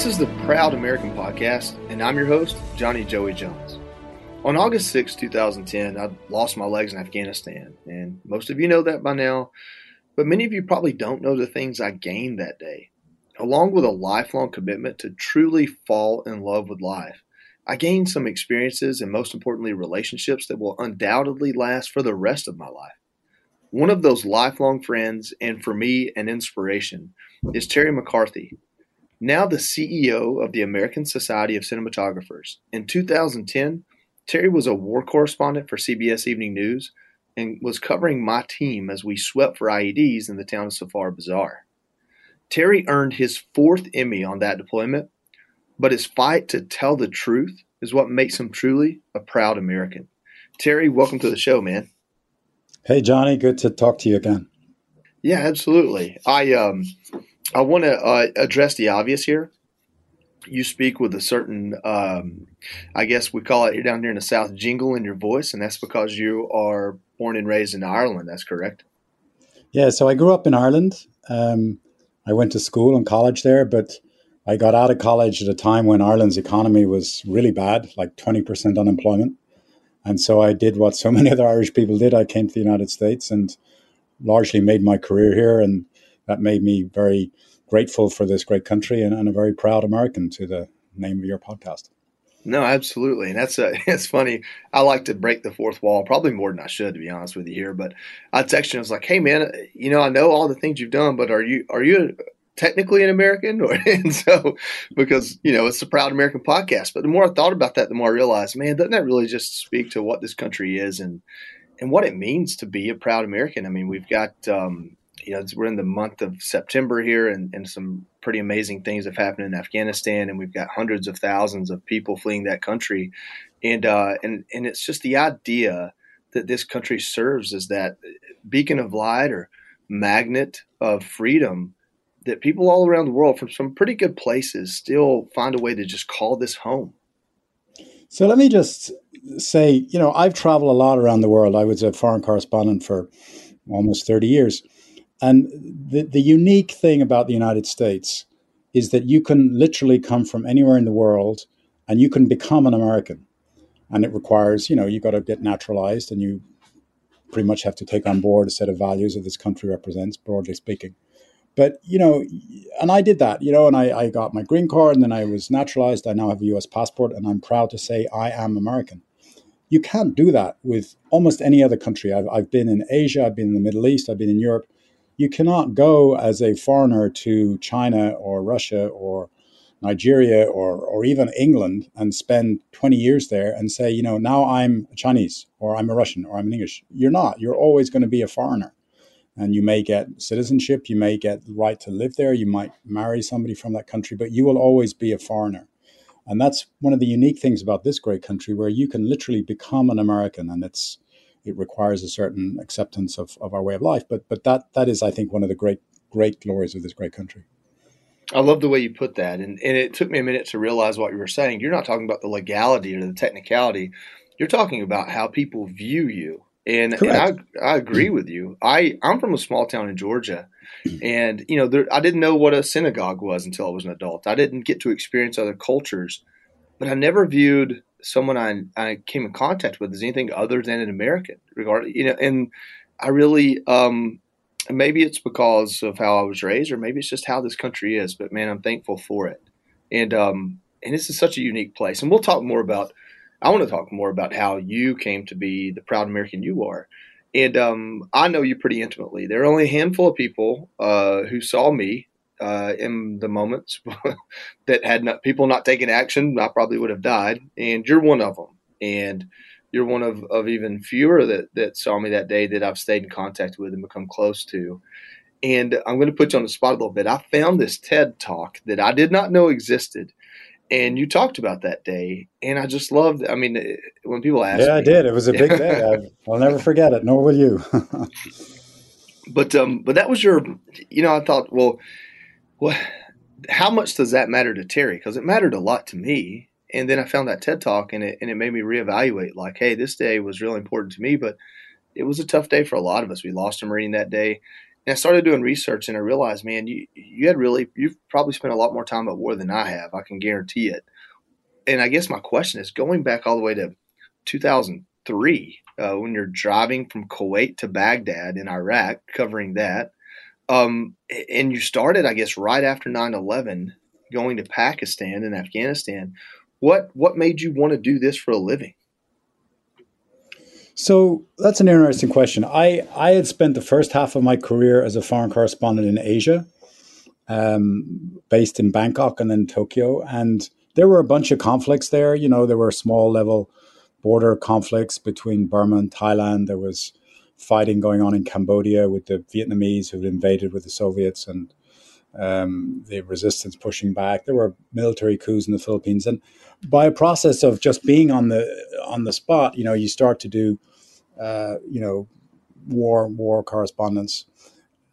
This is the Proud American Podcast, and I'm your host, Johnny Joey Jones. On August 6, 2010, I lost my legs in Afghanistan, and most of you know that by now, but many of you probably don't know the things I gained that day. Along with a lifelong commitment to truly fall in love with life, I gained some experiences and, most importantly, relationships that will undoubtedly last for the rest of my life. One of those lifelong friends, and for me, an inspiration, is Terry McCarthy, now the CEO of the American Society of Cinematographers. In 2010, Terry was a war correspondent for CBS Evening News and was covering my team as we swept for IEDs in the town of Safar Bazaar. Terry earned his fourth Emmy on that deployment, but his fight to tell the truth is what makes him truly a proud American. Terry, welcome to the show, man. Hey, Johnny, good to talk to you again. Yeah, absolutely. I um, I want to uh, address the obvious here. You speak with a certain, um, I guess we call it down here in the South, jingle in your voice, and that's because you are born and raised in Ireland. That's correct. Yeah, so I grew up in Ireland. Um, I went to school and college there, but I got out of college at a time when Ireland's economy was really bad, like 20% unemployment. And so I did what so many other Irish people did. I came to the United States and largely made my career here. And that made me very grateful for this great country and, and a very proud American to the name of your podcast. No, absolutely, and that's a, it's funny. I like to break the fourth wall, probably more than I should, to be honest with you here. But I texted you, I was like, "Hey, man, you know, I know all the things you've done, but are you are you technically an American?" Or and so because you know it's a proud American podcast. But the more I thought about that, the more I realized, man, doesn't that really just speak to what this country is and and what it means to be a proud American? I mean, we've got um, you know, we're in the month of September here, and, and some pretty amazing things have happened in Afghanistan, and we've got hundreds of thousands of people fleeing that country, and uh, and and it's just the idea that this country serves as that beacon of light or magnet of freedom that people all around the world from some pretty good places still find a way to just call this home. So let me just say, you know, I've traveled a lot around the world. I was a foreign correspondent for almost 30 years. And the, the unique thing about the United States is that you can literally come from anywhere in the world and you can become an American. And it requires, you know, you've got to get naturalized and you pretty much have to take on board a set of values that this country represents, broadly speaking. But, you know, and I did that, you know, and I, I got my green card and then I was naturalized. I now have a US passport and I'm proud to say I am American. You can't do that with almost any other country. I've, I've been in Asia, I've been in the Middle East, I've been in Europe you cannot go as a foreigner to China or Russia or Nigeria or, or even England and spend 20 years there and say, you know, now I'm Chinese or I'm a Russian or I'm an English. You're not. You're always going to be a foreigner. And you may get citizenship, you may get the right to live there, you might marry somebody from that country, but you will always be a foreigner. And that's one of the unique things about this great country where you can literally become an American and it's it requires a certain acceptance of, of our way of life. But but that that is, I think, one of the great great glories of this great country. I love the way you put that, and and it took me a minute to realize what you were saying. You're not talking about the legality or the technicality. You're talking about how people view you, and, and I I agree with you. I I'm from a small town in Georgia, and you know there, I didn't know what a synagogue was until I was an adult. I didn't get to experience other cultures, but I never viewed someone I, I came in contact with is anything other than an American. Regarding you know, and I really um, maybe it's because of how I was raised, or maybe it's just how this country is. But man, I'm thankful for it, and um, and this is such a unique place. And we'll talk more about. I want to talk more about how you came to be the proud American you are. And um, I know you pretty intimately. There are only a handful of people uh, who saw me uh, in the moments that had not, people not taken action, I probably would have died. And you're one of them. And you're one of, of even fewer that, that saw me that day that I've stayed in contact with and become close to. And I'm going to put you on the spot a little bit. I found this TED talk that I did not know existed. And you talked about that day. And I just loved, I mean, when people ask Yeah, me, I did. It was a big day. I, will never forget it, nor will you. but, um, but that was your, you know, I thought, well, well, how much does that matter to Terry? Because it mattered a lot to me. And then I found that TED talk and it, and it made me reevaluate like, hey, this day was really important to me, but it was a tough day for a lot of us. We lost a Marine that day. And I started doing research, and I realized, man, you you had really you've probably spent a lot more time at war than I have. I can guarantee it. And I guess my question is going back all the way to 2003 uh, when you're driving from Kuwait to Baghdad in Iraq, covering that. Um, and you started, I guess, right after 9 11, going to Pakistan and Afghanistan. What, what made you want to do this for a living? So that's an interesting question. I, I had spent the first half of my career as a foreign correspondent in Asia, um, based in Bangkok and then Tokyo. And there were a bunch of conflicts there. You know, there were small level border conflicts between Burma and Thailand. There was fighting going on in Cambodia with the Vietnamese who had invaded with the Soviets and um, the resistance pushing back. There were military coups in the Philippines, and by a process of just being on the on the spot, you know, you start to do, uh, you know, war war correspondence,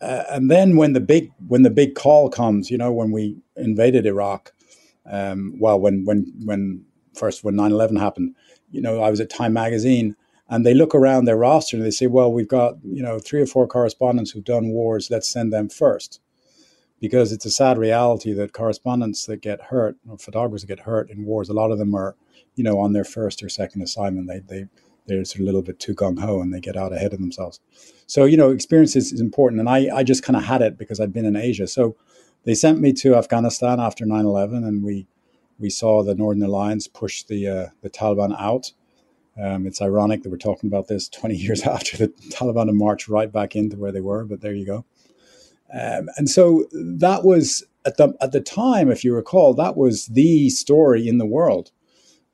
uh, and then when the big when the big call comes, you know, when we invaded Iraq, um, well, when when when first when 9-11 happened, you know, I was at Time Magazine, and they look around their roster and they say, well, we've got you know three or four correspondents who've done wars. Let's send them first, because it's a sad reality that correspondents that get hurt or photographers that get hurt in wars, a lot of them are, you know, on their first or second assignment. They they they're sort of a little bit too gung ho and they get out ahead of themselves. So you know, experience is, is important, and I I just kind of had it because I'd been in Asia. So they sent me to Afghanistan after 9-11 and we we saw the Northern Alliance push the uh, the Taliban out. Um, it's ironic that we're talking about this 20 years after the Taliban have marched right back into where they were, but there you go. Um, and so that was at the at the time, if you recall, that was the story in the world.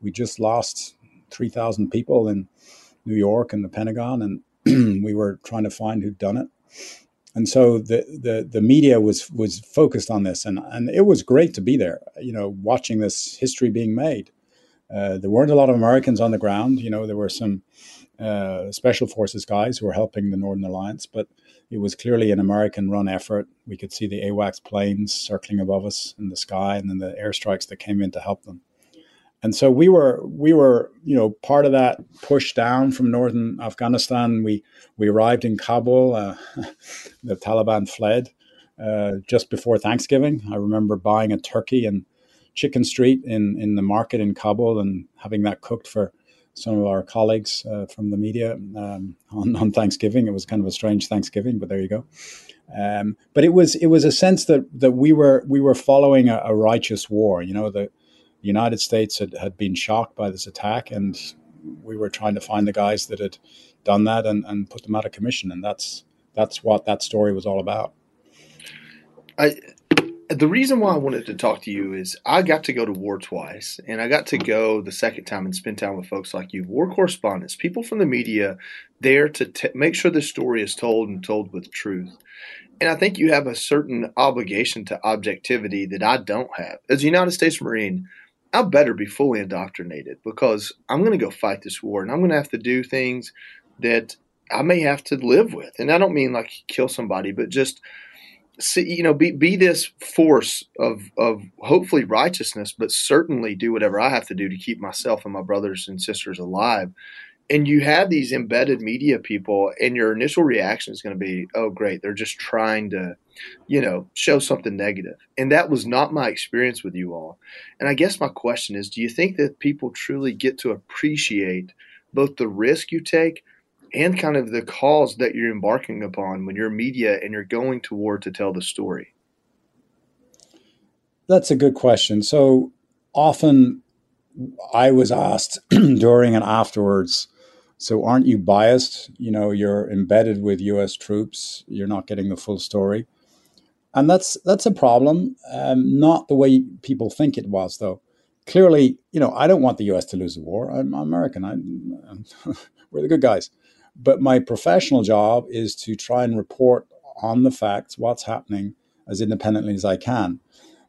We just lost 3,000 people in New York and the Pentagon, and we were trying to find who'd done it and so the, the the media was was focused on this, and and it was great to be there. You know, watching this history being made. Uh, there weren't a lot of Americans on the ground. You know, there were some uh, special forces guys who were helping the Northern Alliance, but it was clearly an American-run effort. We could see the AWACS planes circling above us in the sky, and then the airstrikes that came in to help them and so we were we were you know part of that push down from northern Afghanistan. We we arrived in Kabul. Uh, the Taliban fled uh, just before Thanksgiving. I remember buying a turkey and chicken street in in the market in Kabul and having that cooked for some of our colleagues uh, from the media um, on, on Thanksgiving. It was kind of a strange Thanksgiving, but there you go. Um, but it was it was a sense that that we were we were following a, a righteous war. You know the the United States had, had been shocked by this attack, and we were trying to find the guys that had done that and, and put them out of commission. And that's that's what that story was all about. I the reason why I wanted to talk to you is I got to go to war twice, and I got to go the second time and spend time with folks like you, war correspondents, people from the media, there to t- make sure the story is told and told with truth. And I think you have a certain obligation to objectivity that I don't have. As a United States Marine, I better be fully indoctrinated because I'm going to go fight this war and I'm going to have to do things that I may have to live with. And I don't mean like kill somebody, but just see, you know, be, be this force of, of hopefully righteousness, but certainly do whatever I have to do to keep myself and my brothers and sisters alive and you have these embedded media people and your initial reaction is going to be oh great they're just trying to you know show something negative. and that was not my experience with you all and i guess my question is do you think that people truly get to appreciate both the risk you take and kind of the cause that you're embarking upon when you're media and you're going to war to tell the story that's a good question so often I was asked during and afterwards so aren't you biased? You know, you're embedded with U.S. troops. You're not getting the full story, and that's that's a problem. Um, not the way people think it was, though. Clearly, you know, I don't want the U.S. to lose the war. I'm, American. I'm, I'm we're the good guys. But my professional job is to try and report on the facts, what's happening, as independently as I can.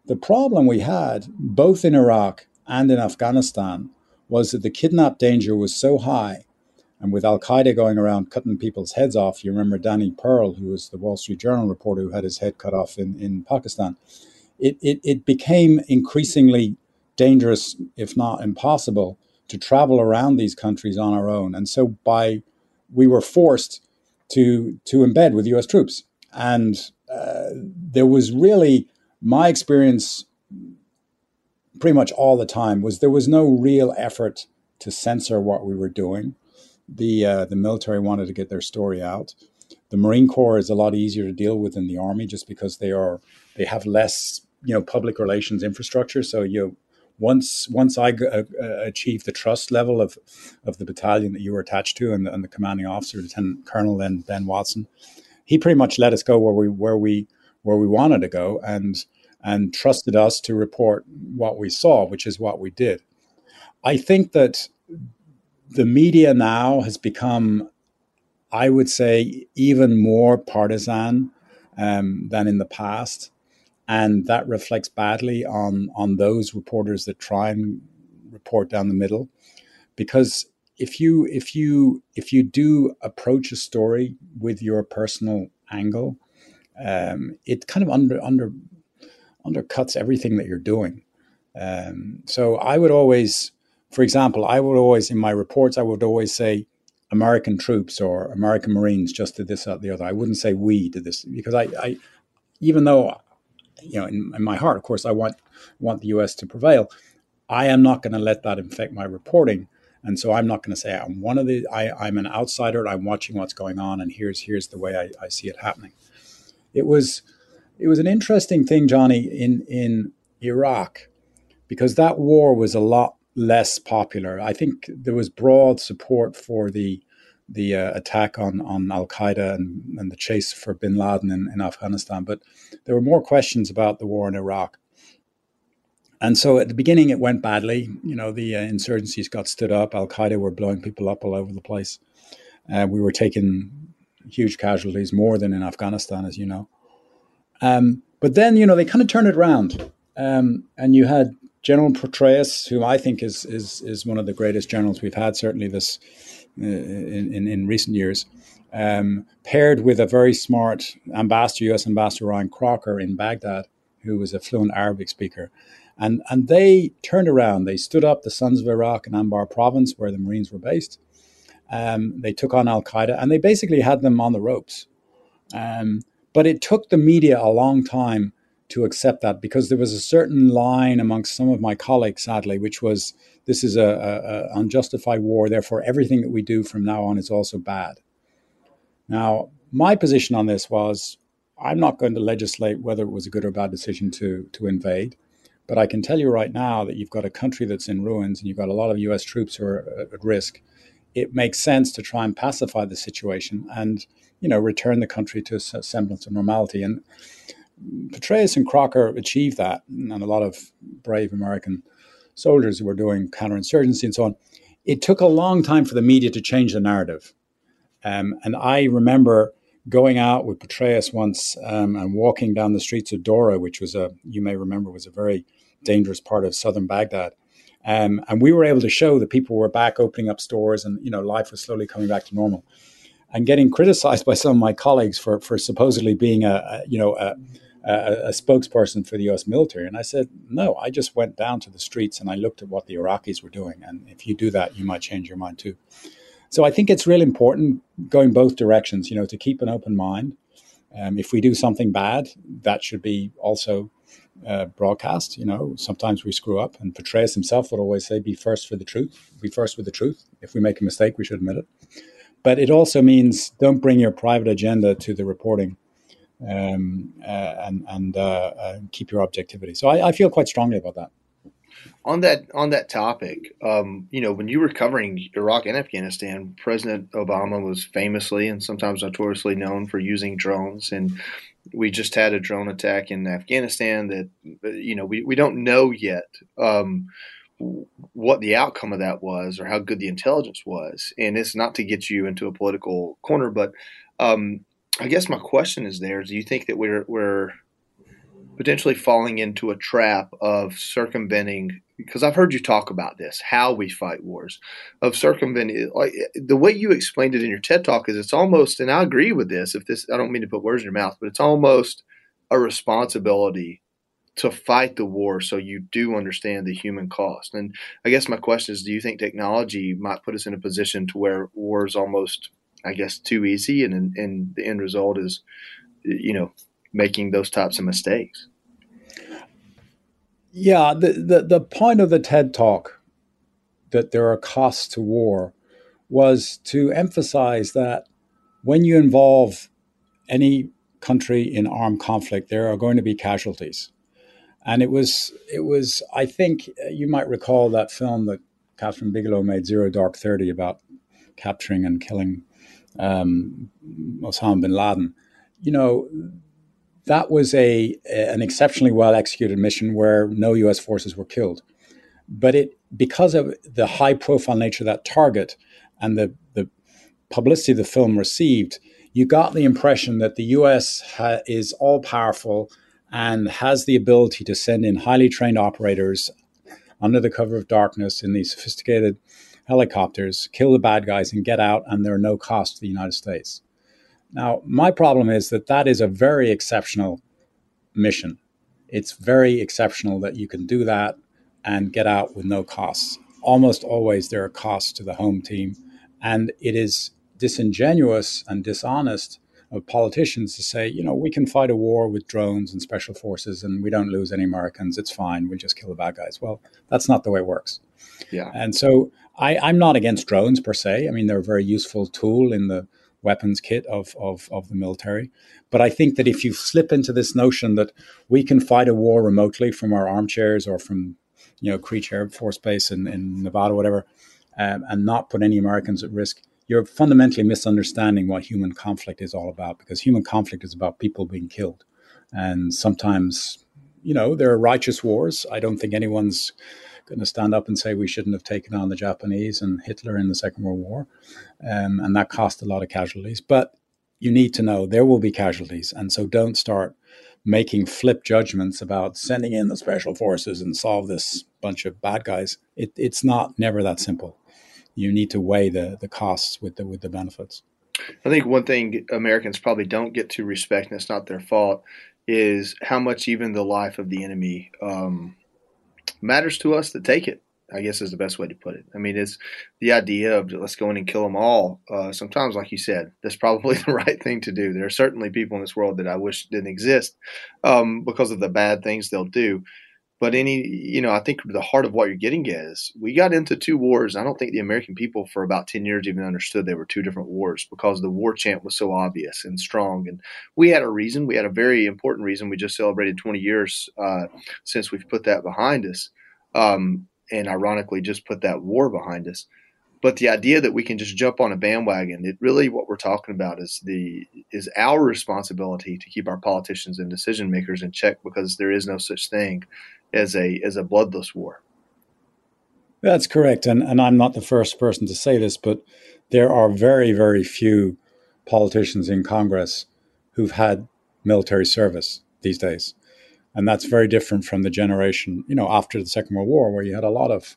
The problem we had, both in Iraq and in Afghanistan, was that the kidnap danger was so high and with Al Qaeda going around cutting people's heads off, you remember Danny Pearl, who was the Wall Street Journal reporter who had his head cut off in, in Pakistan. It, it, it became increasingly dangerous, if not impossible, to travel around these countries on our own. And so by we were forced to to embed with US troops. and uh, there was really my experience pretty much all the time was there was no real effort to censor what we were doing. The uh, the military wanted to get their story out. The Marine Corps is a lot easier to deal with than the Army, just because they are they have less you know public relations infrastructure. So you once once I uh, uh, achieved the trust level of of the battalion that you were attached to, and, and the commanding officer, Lieutenant Colonel then Ben Watson, he pretty much let us go where we where we where we wanted to go, and and trusted us to report what we saw, which is what we did. I think that the media now has become, I would say, even more partisan um, than in the past and that reflects badly on on those reporters that try and report down the middle. Because if you if you if you do approach a story with your personal angle um, it kind of under under undercuts everything that you're doing. Um, so i would always for example i would always in my reports i would always say american troops or american marines just did this or the other. I wouldn't say we did this because i, I even though you know, in, in my heart, of course, I want want the U.S. to prevail. I am not going to let that infect my reporting, and so I'm not going to say I'm one of the. I, I'm an outsider. I'm watching what's going on, and here's here's the way I, I see it happening. It was it was an interesting thing, Johnny, in in Iraq, because that war was a lot less popular. I think there was broad support for the the uh, attack on, on Al Qaeda and, and the chase for bin Laden in, in Afghanistan, but there were more questions about the war in Iraq. And so at the beginning, it went badly. You know, the uh, insurgencies got stood up. Al Qaeda were blowing people up all over the place. Uh, we were taking huge casualties, more than in Afghanistan, as you know. Um, but then, you know, they kind of turned it around. Um, and you had General Petraeus, who I think is, is, is one of the greatest generals we've had, certainly this in, in, in, recent years, um, paired with a very smart ambassador, U.S. Ambassador Ryan Crocker in Baghdad, who was a fluent Arabic speaker. And, and they turned around. They stood up the Sons of Iraq in Anbar province, where the Marines were based. Um, they took on Al Qaeda and they basically had them on the ropes. Um, but it took the media a long time to accept that because there was a certain line amongst some of my colleagues, sadly, which was this is a, a, a, unjustified war. Therefore, everything that we do from now on is also bad. Now, my position on this was I'm not going to legislate whether it was a good or bad decision to to invade, but I can tell you right now that you've got a country that's in ruins and you've got a lot of U.S. troops who are at risk. It makes sense to try and pacify the situation and you know return the country to a semblance of normality. And Petraeus and Crocker achieved that, and a lot of brave American soldiers who were doing counterinsurgency and so on. It took a long time for the media to change the narrative. Um, and I remember going out with Petraeus once um, and walking down the streets of Dora, which was a, you may remember, was a very dangerous part of southern Baghdad. Um, and we were able to show that people were back opening up stores and, you know, life was slowly coming back to normal. And getting criticized by some of my colleagues for, for supposedly being a, a you know, a, a, spokesperson for the U.S. military, and I said, no, I just went down to the streets and I looked at what the Iraqis were doing, and if you do that, you might change your mind too. So I think it's really important going both directions. You know, to keep an open mind. Um, if we do something bad, that should be also uh, broadcast. You know, sometimes we screw up, and Petraeus himself would always say, "Be first for the truth. Be first with the truth. If we make a mistake, we should admit it." But it also means don't bring your private agenda to the reporting um, uh, and and uh, uh, keep your objectivity. So I, I, feel quite strongly about that. On that on that topic, um, you know, when you were covering Iraq and Afghanistan, President Obama was famously and sometimes notoriously known for using drones, and we just had a drone attack in Afghanistan that you know we, we don't know yet. Um, what the outcome of that was or how good the intelligence was. And it's not to get you into a political corner, but um, I guess my question is there: Do you think that we're we're potentially falling into a trap of circumventing? Because I've heard you talk about this, how we fight wars, of circumventing. Like the way you explained it in your TED talk is, it's almost, and I agree with this. If this, I don't mean to put words in your mouth, but it's almost a responsibility to fight the war so you do understand the human cost. And I guess my question is do you think technology might put us in a position to where war is almost I guess too easy, and and the end result is you know, making those types of mistakes. Yeah, the, the, the point of the TED talk that there are costs to war was to emphasize that when you involve any country in armed conflict, there are going to be casualties. And it was, it was. I think uh, you might recall that film that Kathryn Bigelow made, Zero Dark Thirty, about capturing and killing um, Osama bin Laden. You know, that was a an exceptionally well executed mission where no U.S. forces were killed. But it because of the high profile nature of that target and the the publicity the film received, you got the impression that the U.S. Ha- is all powerful and has the ability to send in highly trained operators under the cover of darkness in these sophisticated helicopters, kill the bad guys, and get out, and there are no cost to the United States. Now, my problem is that that is a very exceptional mission. It's very exceptional that you can do that and get out with no costs. Almost always there are costs to the home team, and it is disingenuous and dishonest of politicians to say, you know, we can fight a war with drones and special forces and we don't lose any Americans. It's fine. We'll just kill the bad guys. Well, that's not the way it works. Yeah. And so I, I'm not against drones per se. I mean, they're a very useful tool in the weapons kit of, of, of the military. But I think that if you slip into this notion that we can fight a war remotely from our armchairs or from, you know, Creech Air Force Base in, in Nevada, whatever, um, and not put any Americans at risk, you're fundamentally misunderstanding what human conflict is all about because human conflict is about people being killed. And sometimes, you know, there are righteous wars. I don't think anyone's going to stand up and say we shouldn't have taken on the Japanese and Hitler in the Second World War. Um, and that cost a lot of casualties. But you need to know there will be casualties. And so don't start making flip judgments about sending in the special forces and solve this bunch of bad guys. It, it's not never that simple. You need to weigh the, the costs with the with the benefits. I think one thing Americans probably don't get to respect, and it's not their fault, is how much even the life of the enemy um, matters to us to take it. I guess is the best way to put it. I mean, it's the idea of let's go in and kill them all. Uh, sometimes, like you said, that's probably the right thing to do. There are certainly people in this world that I wish didn't exist um, because of the bad things they'll do. But any, you know, I think the heart of what you're getting at is we got into two wars. I don't think the American people for about 10 years even understood they were two different wars because the war chant was so obvious and strong. And we had a reason. We had a very important reason. We just celebrated 20 years uh, since we've put that behind us. Um, and ironically, just put that war behind us. But the idea that we can just jump on a bandwagon, it really what we're talking about is the is our responsibility to keep our politicians and decision makers in check because there is no such thing as a as a bloodless war. That's correct, and and I'm not the first person to say this, but there are very very few politicians in Congress who've had military service these days, and that's very different from the generation you know after the Second World War, where you had a lot of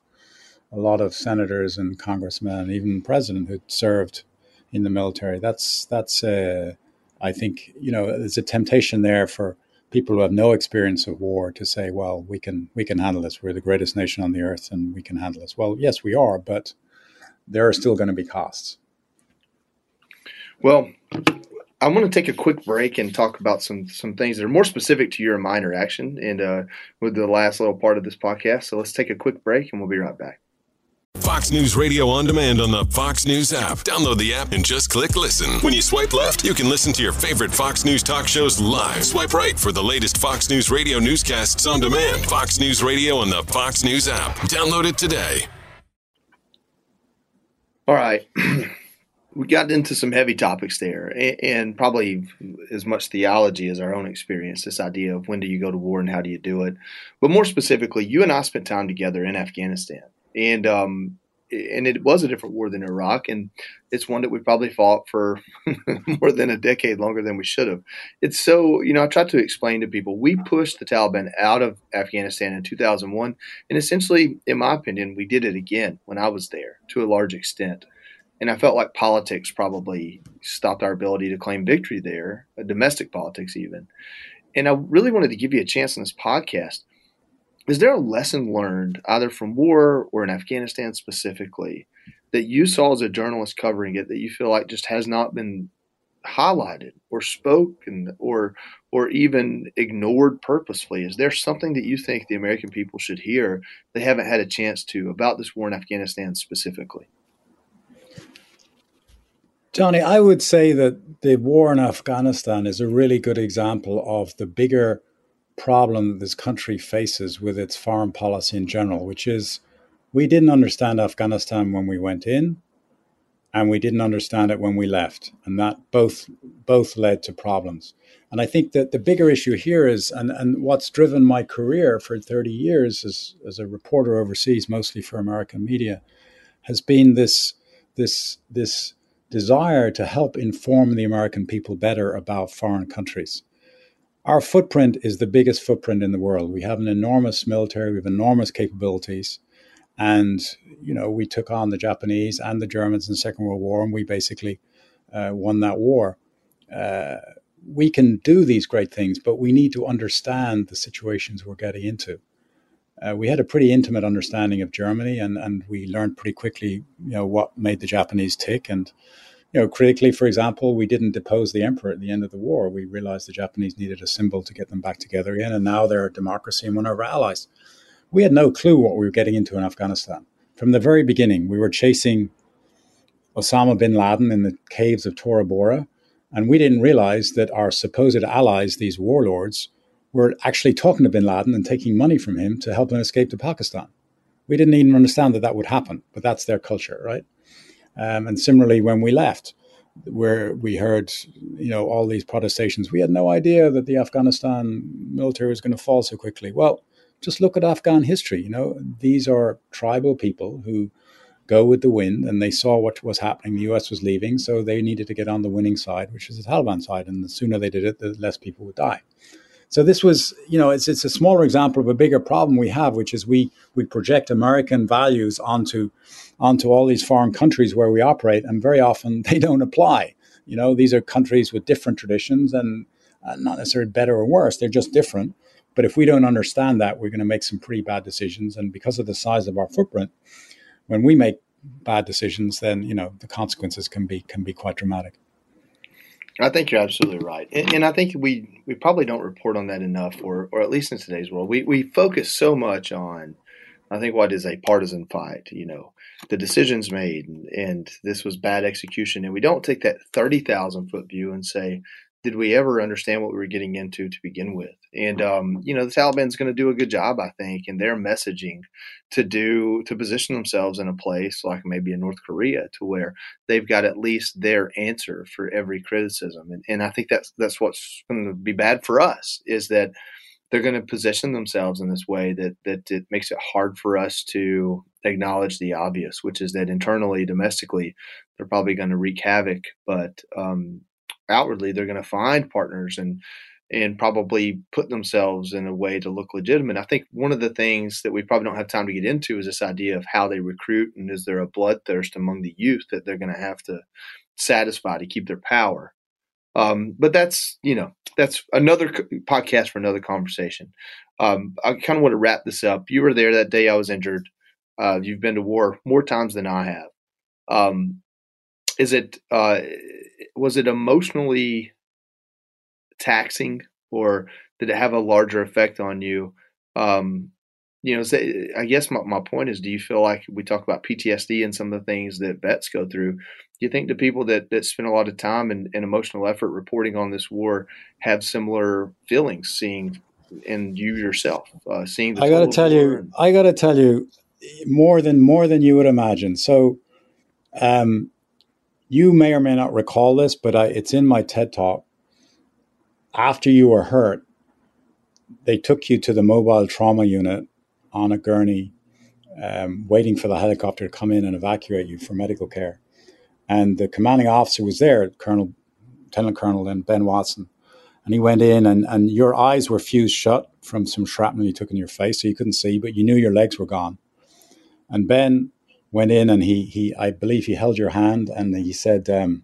a lot of senators and congressmen, and even president who served in the military. That's that's uh, I think you know there's a temptation there for people who have no experience of war to say, well, we can we can handle this. We're the greatest nation on the earth, and we can handle this. Well, yes, we are, but there are still going to be costs. Well, I want to take a quick break and talk about some some things that are more specific to your and my interaction, and uh, with the last little part of this podcast. So let's take a quick break, and we'll be right back. Fox News Radio on demand on the Fox News app. Download the app and just click listen. When you swipe left, you can listen to your favorite Fox News talk shows live. Swipe right for the latest Fox News Radio newscasts on demand. Fox News Radio on the Fox News app. Download it today. All right. we got into some heavy topics there and probably as much theology as our own experience this idea of when do you go to war and how do you do it but more specifically you and i spent time together in afghanistan and um, and it was a different war than Iraq, and it's one that we probably fought for more than a decade longer than we should have. It's so you know I tried to explain to people we pushed the Taliban out of Afghanistan in 2001, and essentially, in my opinion, we did it again when I was there to a large extent. And I felt like politics probably stopped our ability to claim victory there, uh, domestic politics even. And I really wanted to give you a chance in this podcast is there a lesson learned either from war or in Afghanistan specifically that you saw as a journalist covering it that you feel like just has not been highlighted or spoken or or even ignored purposefully? Is there something that you think the American people should hear they haven't had a chance to about this war in Afghanistan specifically? Johnny, I would say that the war in Afghanistan is a really good example of the bigger problem that this country faces with its foreign policy in general, which is we didn't understand Afghanistan when we went in, and we didn't understand it when we left, and that both both led to problems. And I think that the bigger issue here is, and, and what's driven my career for 30 years as, as a reporter overseas, mostly for American media, has been this this this desire to help inform the American people better about foreign countries. Our footprint is the biggest footprint in the world. We have an enormous military, we have enormous capabilities. And, you know, we took on the Japanese and the Germans in the Second World War, and we basically uh, won that war. Uh, we can do these great things, but we need to understand the situations we're getting into. Uh, we had a pretty intimate understanding of Germany, and, and we learned pretty quickly, you know, what made the Japanese tick. And, you know, critically, for example, we didn't depose the emperor at the end of the war. We realized the Japanese needed a symbol to get them back together again, and now they're a democracy and one of our allies. We had no clue what we were getting into in Afghanistan. From the very beginning, we were chasing Osama bin Laden in the caves of Tora Bora, and we didn't realize that our supposed allies, these warlords, were actually talking to bin Laden and taking money from him to help him escape to Pakistan. We didn't even understand that that would happen, but that's their culture, right? Um, and similarly, when we left, where we heard, you know, all these protestations, we had no idea that the Afghanistan military was going to fall so quickly. Well, just look at Afghan history. You know, these are tribal people who go with the wind, and they saw what was happening. The U.S. was leaving, so they needed to get on the winning side, which is the Taliban side. And the sooner they did it, the less people would die. So this was, you know, it's it's a smaller example of a bigger problem we have, which is we we project American values onto onto all these foreign countries where we operate, and very often they don't apply. You know, these are countries with different traditions and uh, not necessarily better or worse; they're just different. But if we don't understand that, we're going to make some pretty bad decisions. And because of the size of our footprint, when we make bad decisions, then you know the consequences can be can be quite dramatic. I think you're absolutely right, and, and, I think we we probably don't report on that enough, or or at least in today's world, we we focus so much on, I think what is a partisan fight, you know, the decisions made, and, and this was bad execution, and we don't take that thirty thousand foot view and say did we ever understand what we were getting into to begin with? And um, you know, the Taliban's going to do a good job, I think, in their messaging to do to position themselves in a place like maybe in North Korea, to where they've got at least their answer for every criticism. And, and I think that's that's what's going to be bad for us is that they're going to position themselves in this way that that it makes it hard for us to acknowledge the obvious, which is that internally, domestically, they're probably going to wreak havoc, but um, outwardly they're going to find partners and and probably put themselves in a way to look legitimate. I think one of the things that we probably don't have time to get into is this idea of how they recruit and is there a bloodthirst among the youth that they're going to have to satisfy to keep their power. Um, but that's you know that's another podcast for another conversation. Um, I kind of want to wrap this up. You were there that day I was injured. Uh, you've been to war more times than I have. Um, is it uh, was it emotionally taxing, or did it have a larger effect on you? Um, you know, say, I guess my, my point is, do you feel like we talk about PTSD and some of the things that vets go through? Do you think the people that, that spend a lot of time and, and emotional effort reporting on this war have similar feelings seeing and you yourself uh, seeing? I got to tell you, and- I got to tell you, more than more than you would imagine. So, um, you may or may not recall this, but I, it's in my TED talk. After you were hurt, they took you to the mobile trauma unit on a gurney, um, waiting for the helicopter to come in and evacuate you for medical care. And the commanding officer was there, Colonel, Lieutenant Colonel, and Ben Watson. And he went in, and, and your eyes were fused shut from some shrapnel you took in your face, so you couldn't see, but you knew your legs were gone. And Ben went in and he he I believe he held your hand and he said, um,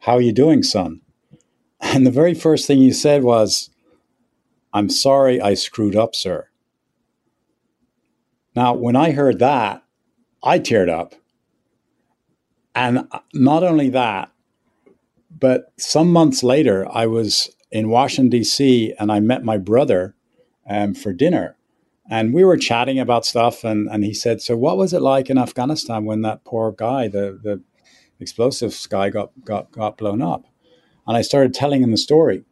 "How are you doing, son?" And the very first thing you said was, "I'm sorry, I screwed up, sir." Now, when I heard that, I teared up, and not only that, but some months later, I was in Washington, D.C., and I met my brother um, for dinner. And we were chatting about stuff, and, and he said, So, what was it like in Afghanistan when that poor guy, the, the explosives guy, got, got, got blown up? And I started telling him the story.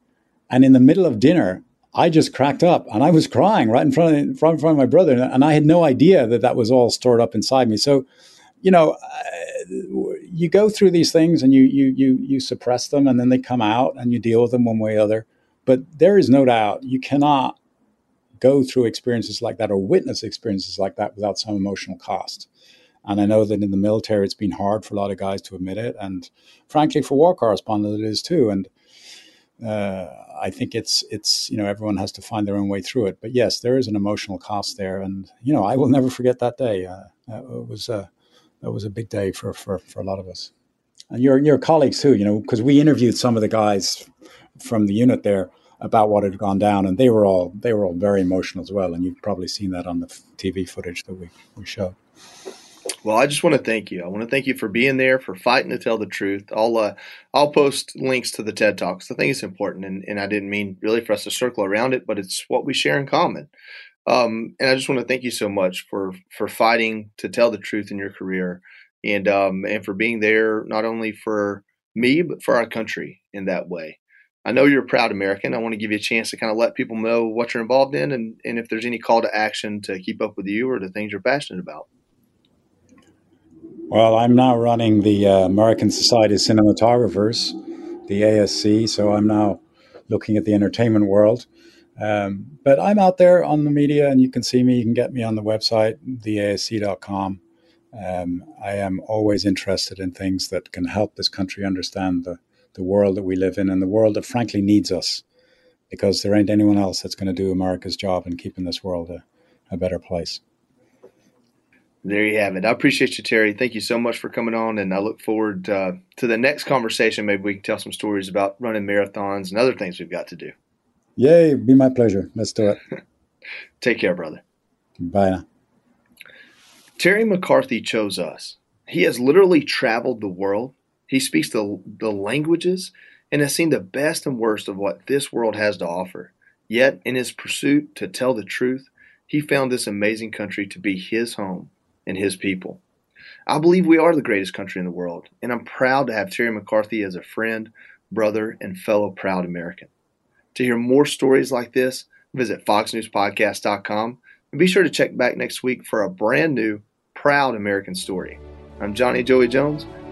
And in the middle of dinner, I just cracked up and I was crying right in front of, in front of my brother. And I had no idea that that was all stored up inside me. So, you know, uh, you go through these things and you, you, you, you suppress them and then they come out and you deal with them one way or other. But there is no doubt you cannot go through experiences like that or witness experiences like that without some emotional cost. And I know that in the military, it's been hard for a lot of guys to admit it. And frankly, for war correspondents, it is too. And uh, I think it's it's you know everyone has to find their own way through it. But yes, there is an emotional cost there, and you know I will never forget that day. Uh, it was a that was a big day for, for for a lot of us, and your your colleagues too. You know because we interviewed some of the guys from the unit there about what had gone down, and they were all they were all very emotional as well. And you've probably seen that on the TV footage that we we showed. Well, I just want to thank you. I want to thank you for being there, for fighting to tell the truth. I'll uh, I'll post links to the TED Talks. I think it's important, and, and I didn't mean really for us to circle around it, but it's what we share in common. Um, and I just want to thank you so much for for fighting to tell the truth in your career, and um, and for being there not only for me but for our country in that way. I know you're a proud American. I want to give you a chance to kind of let people know what you're involved in and, and if there's any call to action to keep up with you or the things you're passionate about. Well, I'm now running the uh, American Society of Cinematographers, the ASC, so I'm now looking at the entertainment world. Um, but I'm out there on the media, and you can see me. You can get me on the website, theasc.com. Um, I am always interested in things that can help this country understand the the world that we live in and the world that frankly needs us because there ain't anyone else that's going to do America's job in keeping this world a, a better place. There you have it. I appreciate you, Terry. Thank you so much for coming on, and I look forward uh, to the next conversation. Maybe we can tell some stories about running marathons and other things we've got to do. Yay, be my pleasure. Let's do it. Take care, brother. Bye now. Terry McCarthy chose us. He has literally traveled the world he speaks the, the languages and has seen the best and worst of what this world has to offer. Yet, in his pursuit to tell the truth, he found this amazing country to be his home and his people. I believe we are the greatest country in the world, and I'm proud to have Terry McCarthy as a friend, brother, and fellow proud American. To hear more stories like this, visit foxnewspodcast.com and be sure to check back next week for a brand new proud American story. I'm Johnny Joey Jones